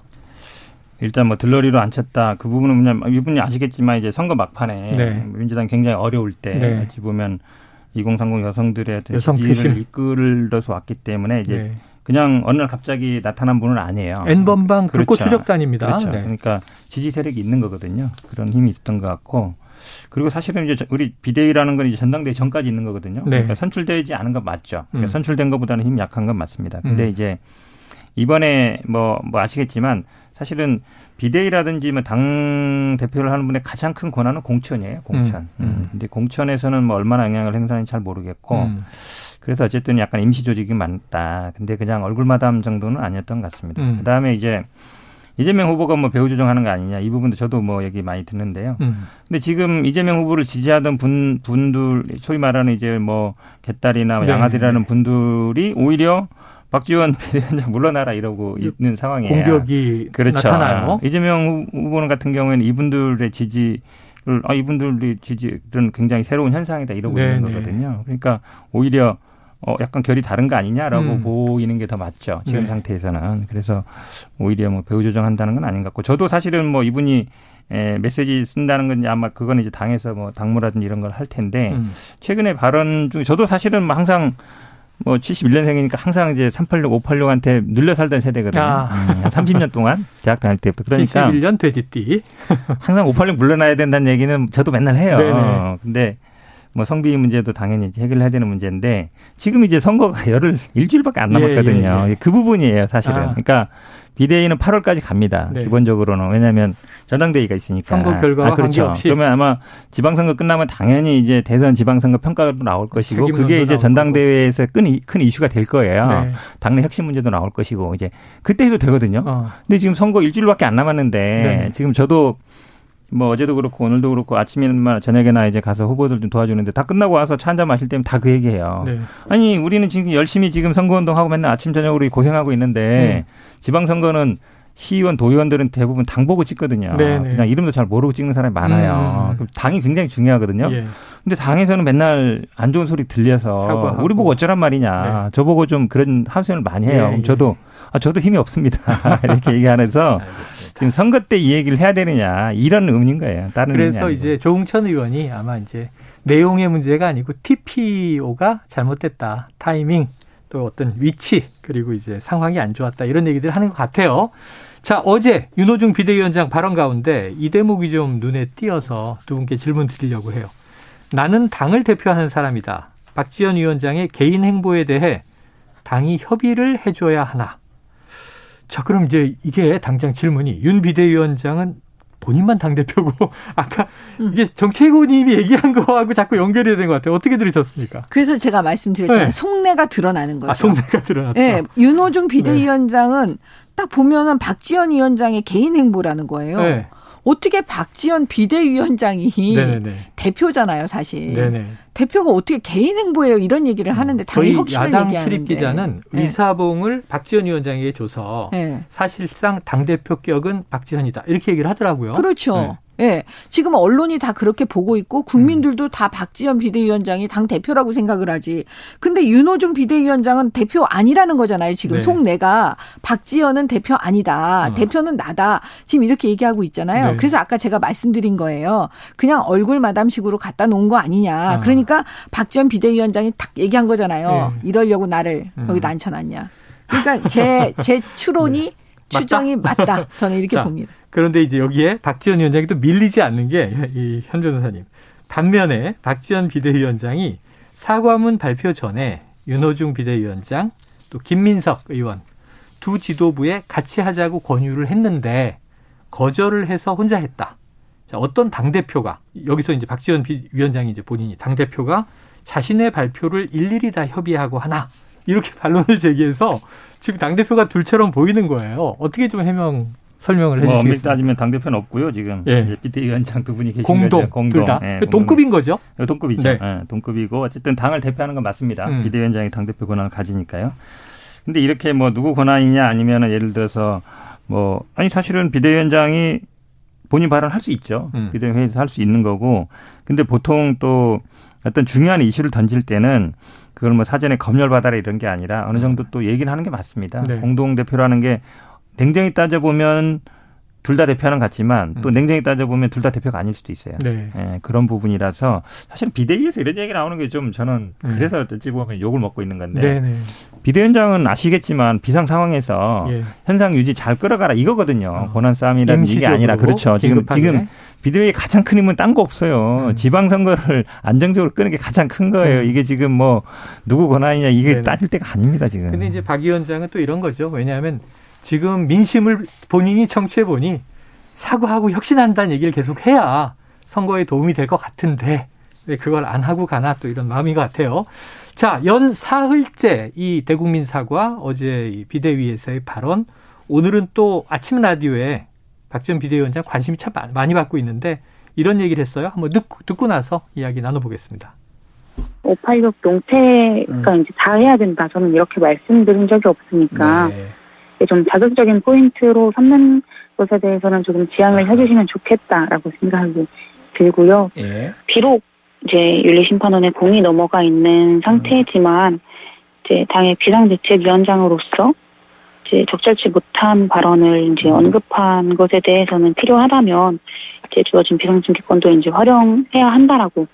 일단 뭐 들러리로 앉혔다. 그 부분은 그냥 이분이 아시겠지만 이제 선거 막판에 네. 민주당 굉장히 어려울 때 네. 어찌 보면 2030 여성들의 여성 지지를 이끌어서 왔기 때문에 이제 네. 그냥 어느 날 갑자기 나타난 분은 아니에요. N번방 불꽃 그렇죠. 추적단입니다. 그렇죠. 네. 그러니까 지지 세력이 있는 거거든요. 그런 힘이 있었던 것 같고 그리고 사실은 이제 우리 비대위라는 건 이제 전당대회 전까지 있는 거거든요. 네. 그러니까 선출되지 않은 건 맞죠. 그러니까 음. 선출된 것보다는 힘이 약한 건 맞습니다. 근데 음. 이제 이번에 뭐, 뭐 아시겠지만 사실은 비대위라든지 뭐당 대표를 하는 분의 가장 큰 권한은 공천이에요. 공천. 음. 음. 근데 공천에서는 뭐 얼마나 영향을 행사하는지 잘 모르겠고 음. 그래서 어쨌든 약간 임시 조직이 많다. 근데 그냥 얼굴 마담 정도는 아니었던 것 같습니다. 음. 그다음에 이제 이재명 후보가 뭐 배후 조정하는 거 아니냐 이 부분도 저도 뭐 얘기 많이 듣는데요. 음. 근데 지금 이재명 후보를 지지하던 분 분들 소위 말하는 이제 뭐 개딸이나 네. 양아들이라는 분들이 오히려 박지원 비대위원장 물러나라 이러고 있는 상황이에요. 공격이 그렇죠. 나타나요. 이재명 후보는 같은 경우에는 이분들의 지지를 아 이분들의 지지는 굉장히 새로운 현상이다 이러고 네네. 있는 네. 거거든요. 그러니까 오히려 어, 약간 결이 다른 거 아니냐라고 음. 보이는 게 더 맞죠. 지금 네. 상태에서는. 그래서 오히려 뭐 배우 조정한다는 건 아닌 것 같고 저도 사실은 뭐 이분이 에, 메시지 쓴다는 건 아마 그거는 이제 당에서 뭐 당무라든지 이런 걸 할 텐데 음. 최근에 발언 중 저도 사실은 뭐 항상 뭐 71년생이니까 항상 이제 386, 586한테 눌려 살던 세대거든요. 아. 음, 30년 동안 대학 다닐 때부터. 그러니까 71년 돼지띠. 항상 586 물러나야 된다는 얘기는 저도 맨날 해요. 네네. 근데 뭐 성비 문제도 당연히 해결해야 되는 문제인데 지금 이제 선거가 열흘 일주일밖에 안 남았거든요. 예, 예, 예. 그 부분이에요, 사실은. 아. 그러니까 비대위는 8월까지 갑니다. 네. 기본적으로는 왜냐하면 전당대회가 있으니까. 선거 결과와 아, 그렇죠. 관계없이. 그러면 아마 지방선거 끝나면 당연히 이제 대선 지방선거 평가도 나올 것이고 그게 이제 전당대회에서 큰, 큰 이슈가 될 거예요. 네. 당내 혁신 문제도 나올 것이고 이제 그때 해도 되거든요. 어. 근데 지금 선거 일주일밖에 안 남았는데 네. 지금 저도 뭐 어제도 그렇고 오늘도 그렇고 아침이나 저녁에나 이제 가서 후보들 좀 도와주는데 다 끝나고 와서 차 한잔 마실 때면 다 그 얘기해요. 네. 아니 우리는 지금 열심히 지금 선거운동하고 맨날 아침 저녁으로 고생하고 있는데 음. 지방선거는 시의원, 도의원들은 대부분 당 보고 찍거든요. 네네. 네. 그냥 이름도 잘 모르고 찍는 사람이 많아요. 음. 당이 굉장히 중요하거든요. 예. 근데 당에서는 맨날 안 좋은 소리 들려서 사과하고. 우리 보고 어쩌란 말이냐. 네. 저 보고 좀 그런 하소연을 많이 해요. 예, 예. 저도 아 저도 힘이 없습니다. 이렇게 얘기하면서 지금 선거 때 이 얘기를 해야 되느냐 이런 의문인 거예요. 다른 그래서 이제 조웅천 의원이 아마 이제 내용의 문제가 아니고 TPO가 잘못됐다. 타이밍 또 어떤 위치 그리고 이제 상황이 안 좋았다 이런 얘기들 하는 것 같아요. 자 어제 윤호중 비대위원장 발언 가운데 이 대목이 좀 눈에 띄어서 두 분께 질문 드리려고 해요. 나는 당을 대표하는 사람이다. 박지원 위원장의 개인 행보에 대해 당이 협의를 해줘야 하나. 자, 그럼 이제 이게 당장 질문이 윤 비대위원장은 본인만 당대표고 아까 음. 이게 정책위원님이 얘기한 거하고 자꾸 연결이 되는 것 같아요. 어떻게 들으셨습니까? 그래서 제가 말씀드렸잖아요. 네. 속내가 드러나는 거죠. 아, 속내가 드러났다. 네. 윤호중 비대위원장은 네. 딱 보면은 박지원 위원장의 개인 행보라는 거예요. 네. 어떻게 박지원 비대위원장이 네네네. 대표잖아요, 사실. 네네. 대표가 어떻게 개인 행보예요 이런 얘기를 음. 하는데 당연히 혁신을 야당 얘기하는데. 출입 기자는 네. 의사봉을 박지원 위원장에게 줘서 네. 사실상 당 대표 격은 박지원이다 이렇게 얘기를 하더라고요. 그렇죠. 네. 예. 지금 언론이 다 그렇게 보고 있고 국민들도 음. 다 박지원 비대위원장이 당 대표라고 생각을 하지. 근데 윤호중 비대위원장은 대표 아니라는 거잖아요. 지금 네. 속내가 박지원은 대표 아니다. 어. 대표는 나다. 지금 이렇게 얘기하고 있잖아요. 네. 그래서 아까 제가 말씀드린 거예요. 그냥 얼굴 마담식으로 갖다 놓은 거 아니냐. 어. 그러니까 박지원 비대위원장이 딱 얘기한 거잖아요. 네. 이러려고 나를 음. 여기다 앉혀놨냐. 그러니까 제, 제 추론이 네. 추정이 맞다. 맞다. 저는 이렇게 자, 봅니다. 그런데 이제 여기에 박지원 위원장이 또 밀리지 않는 게 이 현 변호사님. 반면에 박지원 비대위원장이 사과문 발표 전에 윤호중 비대위원장 또 김민석 의원 두 지도부에 같이 하자고 권유를 했는데 거절을 해서 혼자 했다. 자, 어떤 당 대표가 여기서 이제 박지원 위원장이 이제 본인이 당 대표가 자신의 발표를 일일이 다 협의하고 하나 이렇게 반론을 제기해서 지금 당 대표가 둘처럼 보이는 거예요. 어떻게 좀 해명 설명을 뭐 해주시겠어요? 뭐 따지면 당 대표는 없고요. 지금 예. 비대위원장 두 분이 계신 공동, 거죠. 공동. 다. 예, 동급인 거죠? 예, 동급이죠. 네. 예, 동급이고 어쨌든 당을 대표하는 건 맞습니다. 음. 비대위원장이 당 대표 권한을 가지니까요. 근데 이렇게 뭐 누구 권한이냐 아니면은 예를 들어서 뭐 아니 사실은 비대위원장이 본인 발언할 수 있죠. 음. 비대위회에서 할 수 있는 거고. 근데 보통 또 어떤 중요한 이슈를 던질 때는 그걸 뭐 사전에 검열 받아라 이런 게 아니라 어느 정도 또 얘기를 하는 게 맞습니다. 네. 공동 대표라는 게 냉정히 따져보면 둘 다 대표하는 것 같지만 또 음. 냉정히 따져보면 둘 다 대표가 아닐 수도 있어요. 네. 예, 그런 부분이라서 사실 비대위에서 이런 얘기 나오는 게 좀 저는 음. 그래서 어찌 보면 욕을 먹고 있는 건데 네, 네. 비대위원장은 아시겠지만 비상 상황에서 예. 현상 유지 잘 끌어가라 이거거든요. 어. 권한 싸움이라는 얘기 아니라 그렇죠. 지금 지금 비대위의 가장 큰 힘은 딴 거 없어요. 음. 지방 선거를 안정적으로 끄는 게 가장 큰 거예요. 음. 이게 지금 뭐 누구 권한이냐 이게 네네. 따질 때가 아닙니다 지금. 근데 이제 박 위원장은 또 이런 거죠. 왜냐하면 지금 민심을 본인이 청취해 보니 사과하고 혁신한다는 얘기를 계속 해야 선거에 도움이 될 것 같은데 왜 그걸 안 하고 가나 또 이런 마음인 것 같아요. 자, 연 사흘째 이 대국민 사과 어제 이 비대위에서의 발언 오늘은 또 아침 라디오에 박지원 비대위원장 관심이 참 많이 받고 있는데 이런 얘기를 했어요. 한번 듣고, 듣고 나서 이야기 나눠보겠습니다. 586 농태가 음. 이제 다 해야 된다. 저는 이렇게 말씀드린 적이 없으니까 네. 좀 자극적인 포인트로 삼는 것에 대해서는 조금 지양을 아. 해주시면 좋겠다라고 생각이 들고요. 예. 비록 이제 윤리 심판원의 공이 넘어가 있는 상태지만 음. 이제 당의 비상대책위원장으로서 이제 적절치 못한 발언을 이제 음. 언급한 것에 대해서는 필요하다면 이제 주어진 비상징계권도 이제 활용해야 한다라고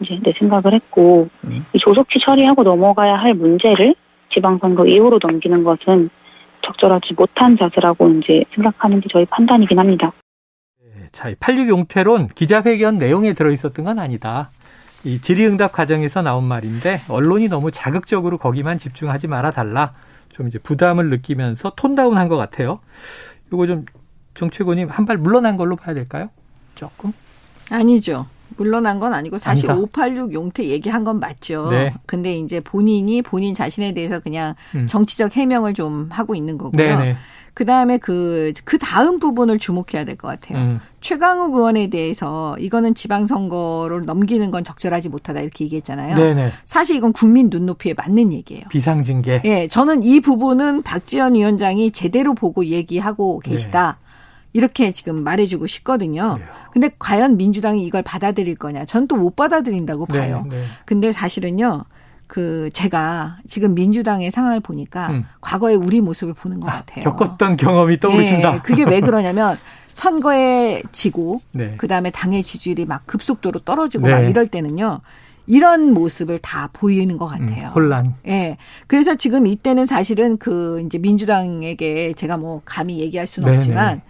이제 내 생각을 했고 음. 이 조속히 처리하고 넘어가야 할 문제를 지방선거 이후로 넘기는 것은 적절하지 못한 자세라고 이제 생각하는 게 저희 판단이긴 합니다. 네, 자, 86 용태론 기자회견 내용에 들어있었던 건 아니다. 이 질의응답 과정에서 나온 말인데 언론이 너무 자극적으로 거기만 집중하지 말아 달라. 좀 이제 부담을 느끼면서 톤다운한 것 같아요. 이거 좀 정최고님 한 발 물러난 걸로 봐야 될까요? 조금? 아니죠. 물러난 건 아니고 사실 아니다. 586 용태 얘기한 건 맞죠. 네. 근데 이제 본인이 본인 자신에 대해서 그냥 음. 정치적 해명을 좀 하고 있는 거고요. 네네. 네. 그 다음에 그, 그 다음 부분을 주목해야 될 것 같아요. 음. 최강욱 의원에 대해서 이거는 지방선거를 넘기는 건 적절하지 못하다 이렇게 얘기했잖아요. 네네. 네. 사실 이건 국민 눈높이에 맞는 얘기예요. 비상징계. 예, 저는 이 부분은 박지원 위원장이 제대로 보고 얘기하고 계시다. 네. 이렇게 지금 말해주고 싶거든요. 네. 근데 과연 민주당이 이걸 받아들일 거냐? 전 또 못 받아들인다고 네, 봐요. 네, 네. 근데 사실은요. 그 제가 지금 민주당의 상황을 보니까 음. 과거의 우리 모습을 보는 것 아, 같아요. 겪었던 경험이 떠오르신다. 네, 그게 왜 그러냐면 선거에 지고 네. 그다음에 당의 지지율이 막 급속도로 떨어지고 네. 막 이럴 때는요. 이런 모습을 다 보이는 것 같아요. 음, 혼란. 예. 네. 그래서 지금 이때는 사실은 그 이제 민주당에게 제가 뭐 감히 얘기할 수는 네네. 없지만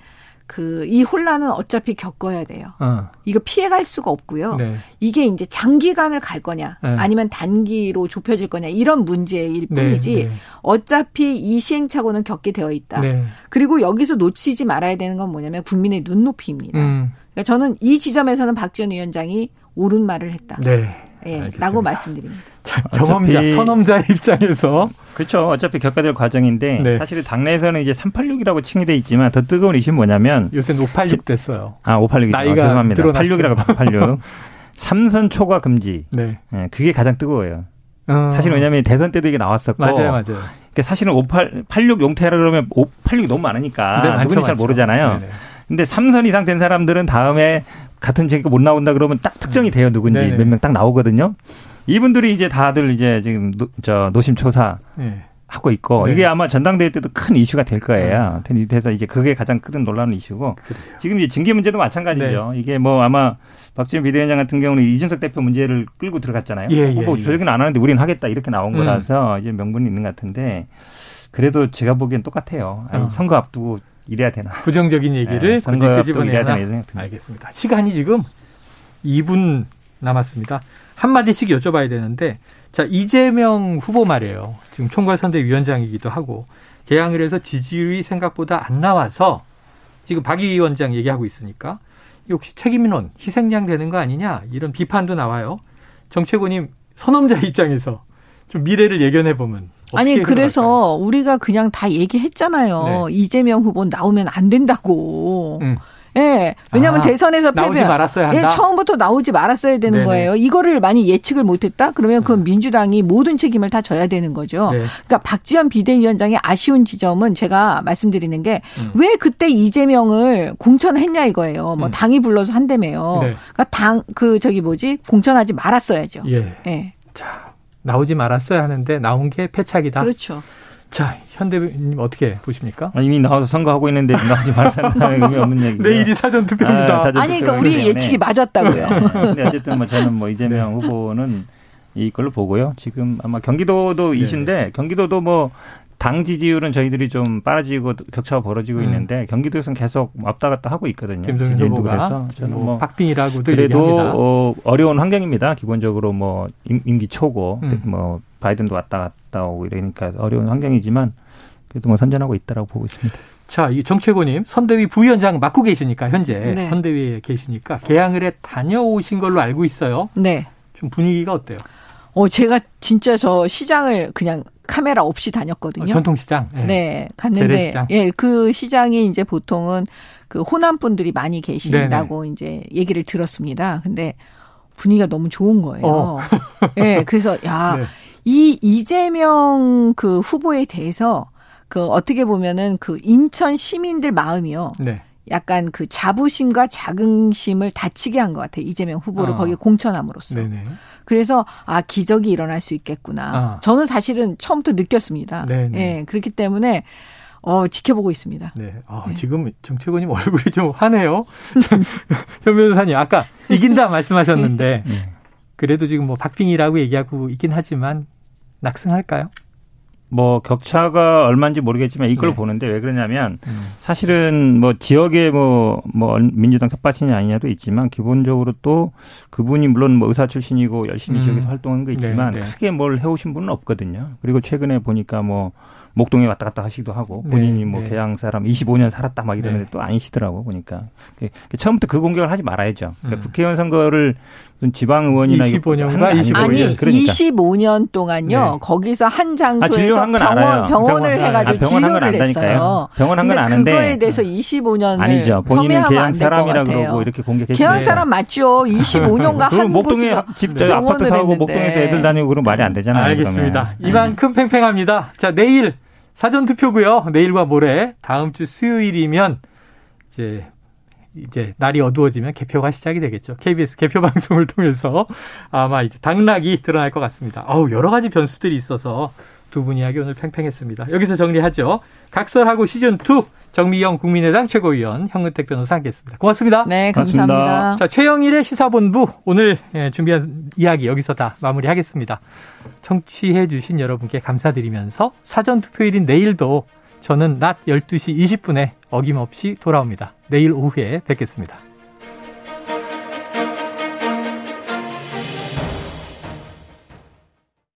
그 이 혼란은 어차피 겪어야 돼요. 어. 이거 피해갈 수가 없고요. 네. 이게 이제 장기간을 갈 거냐, 네. 아니면 단기로 좁혀질 거냐 이런 문제일 네, 뿐이지 네. 어차피 이 시행착오는 겪게 되어 있다. 네. 그리고 여기서 놓치지 말아야 되는 건 뭐냐면 국민의 눈높이입니다. 음. 그러니까 저는 이 지점에서는 박지원 위원장이 옳은 말을 했다. 네. 예, 라고 말씀드립니다. 자, 경험자, 선험자 입장에서 그렇죠. 어차피 겪어야 될 과정인데 네. 사실 당내에서는 이제 386이라고 칭이 돼 있지만 더 뜨거운 이슈는 뭐냐면 요새 586 됐어요. 아, 586. 나이가 아, 죄송합니다. 86이라고 86. 삼선 초과 금지. 네. 네. 그게 가장 뜨거워요. 어. 사실 왜냐하면 대선 때도 이게 나왔었고. 맞아요, 맞아요. 그러니까 사실은 58, 86 용태라 그러면 586이 너무 많으니까 네, 누군지 잘 모르잖아요. 네네. 근데 3선 이상 된 사람들은 다음에 같은 책이 못 나온다 그러면 딱 특정이 돼요. 누군지 몇 명 딱 나오거든요. 이분들이 이제 다들 이제 지금 노, 저 노심초사 네. 하고 있고 네. 이게 아마 전당대회 때도 큰 이슈가 될 거예요. 네. 그래서 이제 그게 가장 큰 논란의 이슈고 그래요. 지금 이제 징계 문제도 마찬가지죠. 네. 이게 뭐 아마 박지원 비대위원장 같은 경우는 이준석 대표 문제를 끌고 들어갔잖아요. 예, 예, 후보 예. 조정은 안 하는데 우리는 하겠다 이렇게 나온 음. 거라서 이제 명분이 있는 것 같은데 그래도 제가 보기엔 똑같아요. 아니, 어. 선거 앞두고 이래야 되나. 부정적인 얘기를 네, 선거 앞두고 이래야 되나. 알겠습니다. 시간이 지금 2분 남았습니다. 한마디씩 여쭤봐야 되는데 자, 이재명 후보 말이에요. 지금 총괄선대위원장이기도 하고 개항을 해서 지지율이 생각보다 안 나와서 지금 박 위원장 얘기하고 있으니까 혹시 책임인원 희생양 되는 거 아니냐 이런 비판도 나와요. 정채고님 선험자 입장에서 좀 미래를 예견해 보면 아니 그래서 우리가 그냥 다 얘기했잖아요. 네. 이재명 후보 나오면 안 된다고. 음. 예. 네. 왜냐하면 아, 대선에서 패배. 나오지 말았어야 한다. 예, 처음부터 나오지 말았어야 되는 네네. 거예요. 이거를 많이 예측을 못했다? 그러면 그 음. 민주당이 모든 책임을 다 져야 되는 거죠. 네. 그러니까 박지원 비대위원장의 아쉬운 지점은 제가 말씀드리는 게왜 음. 그때 이재명을 공천했냐 이거예요. 뭐 음. 당이 불러서 한다며요. 네. 그러니까 당 그 저기 뭐지 공천하지 말았어야죠. 예. 예. 자 나오지 말았어야 하는데 나온 게 패착이다. 그렇죠. 자, 현대님 어떻게 보십니까? 아, 이미 나와서 선거하고 있는데 나오지 말았다는 의미 없는 얘기. 내일이 사전 투표입니다. 아, 사전 니 그러니까 우리 예측이 맞았다고요. 네. 근데 어쨌든 뭐 저는 뭐 이재명 네. 후보는 이걸로 보고요. 지금 아마 경기도도 네. 이신데 경기도도 뭐 당 지지율은 저희들이 좀 빨아지고 격차가 벌어지고 음. 있는데 경기도에서는 계속 왔다 갔다 하고 있거든요. 김동연 후보가 저는 뭐 박빙이라고 그래도 어, 어려운 환경입니다. 기본적으로 뭐 임기 초고 음. 뭐 바이든도 왔다 갔다 오고 이러니까 어려운 환경이지만 그래도 뭐 선전하고 있다라고 보고 있습니다. 자, 이 정채고님 선대위 부위원장 맡고 계시니까 현재 네. 선대위에 계시니까 개항을 해 다녀오신 걸로 알고 있어요. 네. 좀 분위기가 어때요? 어, 제가 진짜 저 시장을 그냥 카메라 없이 다녔거든요. 어, 전통시장? 네. 네 갔는데, 재래시장. 예, 그 시장이 이제 보통은 그 호남 분들이 많이 계신다고 네네. 이제 얘기를 들었습니다. 근데 분위기가 너무 좋은 거예요. 어. 예, 그래서, 야, 네. 이 이재명 그 후보에 대해서 그 어떻게 보면은 그 인천 시민들 마음이요. 네. 약간 그 자부심과 자긍심을 다치게 한 것 같아요. 이재명 후보를 어. 거기에 공천함으로써. 네네. 그래서 아 기적이 일어날 수 있겠구나. 어. 저는 사실은 처음부터 느꼈습니다. 네네. 예, 그렇기 때문에 어, 지켜보고 있습니다. 네. 아, 네. 지금 정채권님 얼굴이 좀 화내요. 현 변호사님, 아까 이긴다 말씀하셨는데, 네. 그래도 지금 뭐 박빙이라고 얘기하고 있긴 하지만, 낙승할까요? 뭐 격차가 얼마인지 모르겠지만 이걸 네. 보는데 왜 그러냐면 음. 사실은 뭐 지역에 뭐뭐 뭐 민주당 텃밭이냐 아니냐도 있지만 기본적으로 또 그분이 물론 뭐 의사 출신이고 열심히 음. 지역에서 활동한 거 있지만 네, 네. 크게 뭘 해오신 분은 없거든요. 그리고 최근에 보니까 뭐 목동에 왔다 갔다 하시기도 하고 네, 본인이 뭐 네. 개양 사람 25년 살았다 막 이러는데 네. 또 아니시더라고 보니까 처음부터 그 공격을 하지 말아야죠. 그러니까 음. 국회의원 선거를 지방 의원이나 25년과 25년 아니 그러니까. 25년 동안요 네. 거기서 한 장소에서 아, 병원, 알아요. 병원을 병원, 해가지고 아, 병원 진료를 했어요. 병원 한건 아는데 그거에 대해서 25년을 아니죠. 본인은 개양 사람이라 그러고 이렇게 공격했어요. 개양 사람 맞죠. 25년간 한 목동에 집 네. 아파트 사고 목동에서 애들 다니고 그러면 말이 안 되잖아요. 알겠습니다. 그러면. 이만큼 팽팽합니다. 자 내일 사전 투표고요. 내일과 모레 다음 주 수요일이면 이제 이제 날이 어두워지면 개표가 시작이 되겠죠. KBS 개표 방송을 통해서 아마 이제 당락이 드러날 것 같습니다. 아우 여러 가지 변수들이 있어서 두 분 이야기 오늘 팽팽했습니다. 여기서 정리하죠. 각설하고 시즌 2 정미영 국민의당 최고위원 현근택 변호사 함께했습니다. 고맙습니다. 네, 감사합니다. 고맙습니다. 자 최영일의 시사본부 오늘 예, 준비한 이야기 여기서 다 마무리하겠습니다. 청취해 주신 여러분께 감사드리면서 사전 투표일인 내일도 저는 낮 12시 20분에 어김없이 돌아옵니다. 내일 오후에 뵙겠습니다.